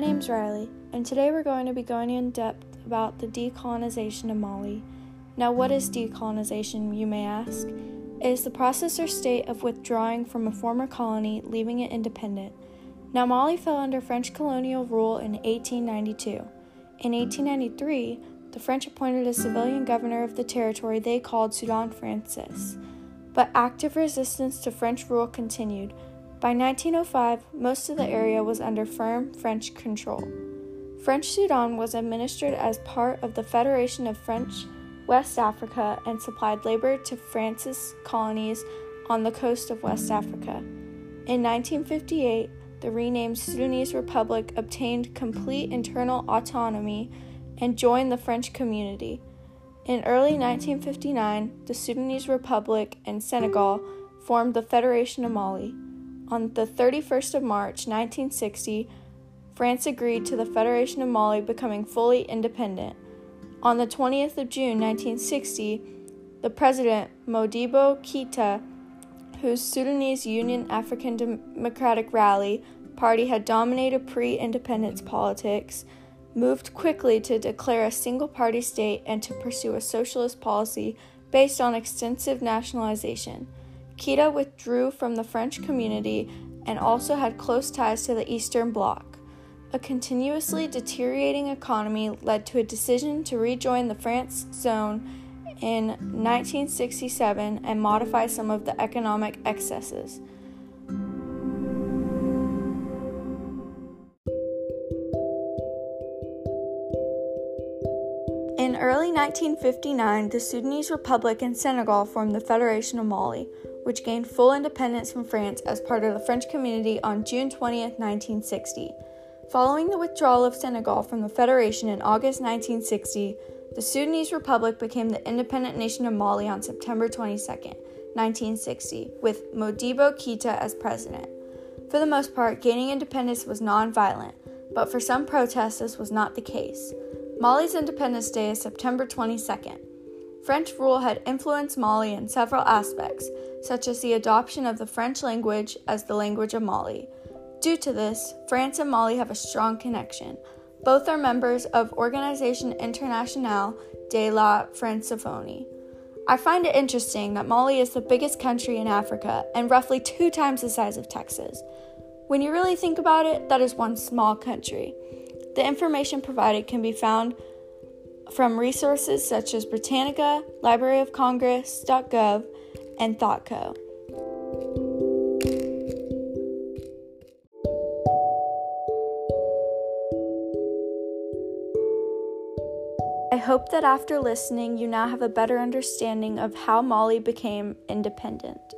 name's Riley, and today we're going to be going in depth about the decolonization of Mali. Now, what is decolonization, you may ask? It is the process or state of withdrawing from a former colony, leaving it independent. Now, Mali fell under French colonial rule in 1892. In 1893, the French appointed a civilian governor of the territory they called Soudan Français. But active resistance to French rule continued. By 1905, most of the area was under firm French control. French Sudan was administered as part of the Federation of French West Africa and supplied labor to France's colonies on the coast of West Africa. In 1958, the renamed Sudanese Republic obtained complete internal autonomy and joined the French community. In early 1959, the Sudanese Republic and Senegal formed the Federation of Mali. On the 31st of March 1960, France agreed to the Federation of Mali becoming fully independent. On the 20th of June 1960, the president Modibo Keita whose Sudanese Union African Democratic Rally party had dominated pre independence politics, moved quickly to declare a single party state and to pursue a socialist policy based on extensive nationalization. Keita withdrew from the French community and also had close ties to the Eastern Bloc. A continuously deteriorating economy led to a decision to rejoin the franc zone in 1967 and modify some of the economic excesses. In early 1959, the Sudanese Republic and Senegal formed the Federation of Mali, which gained full independence from France as part of the French community on June 20, 1960. Following the withdrawal of Senegal from the Federation in August 1960, the Sudanese Republic became the independent nation of Mali on September 22, 1960, with Modibo Keita as president. For the most part, gaining independence was non-violent, but for some protests, this was not the case. Mali's Independence Day is September 22nd. French rule had influenced Mali in several aspects, such as the adoption of the French language as the language of Mali. Due to this, France and Mali have a strong connection, both are members of Organisation Internationale de la Francophonie. I find it interesting that Mali is the biggest country in Africa and roughly two times the size of Texas. When you really think about it, that is one small country. The information provided can be found from resources such as Britannica, Library of Congress.gov, and ThoughtCo. I hope that after listening, you now have a better understanding of how Mali became independent.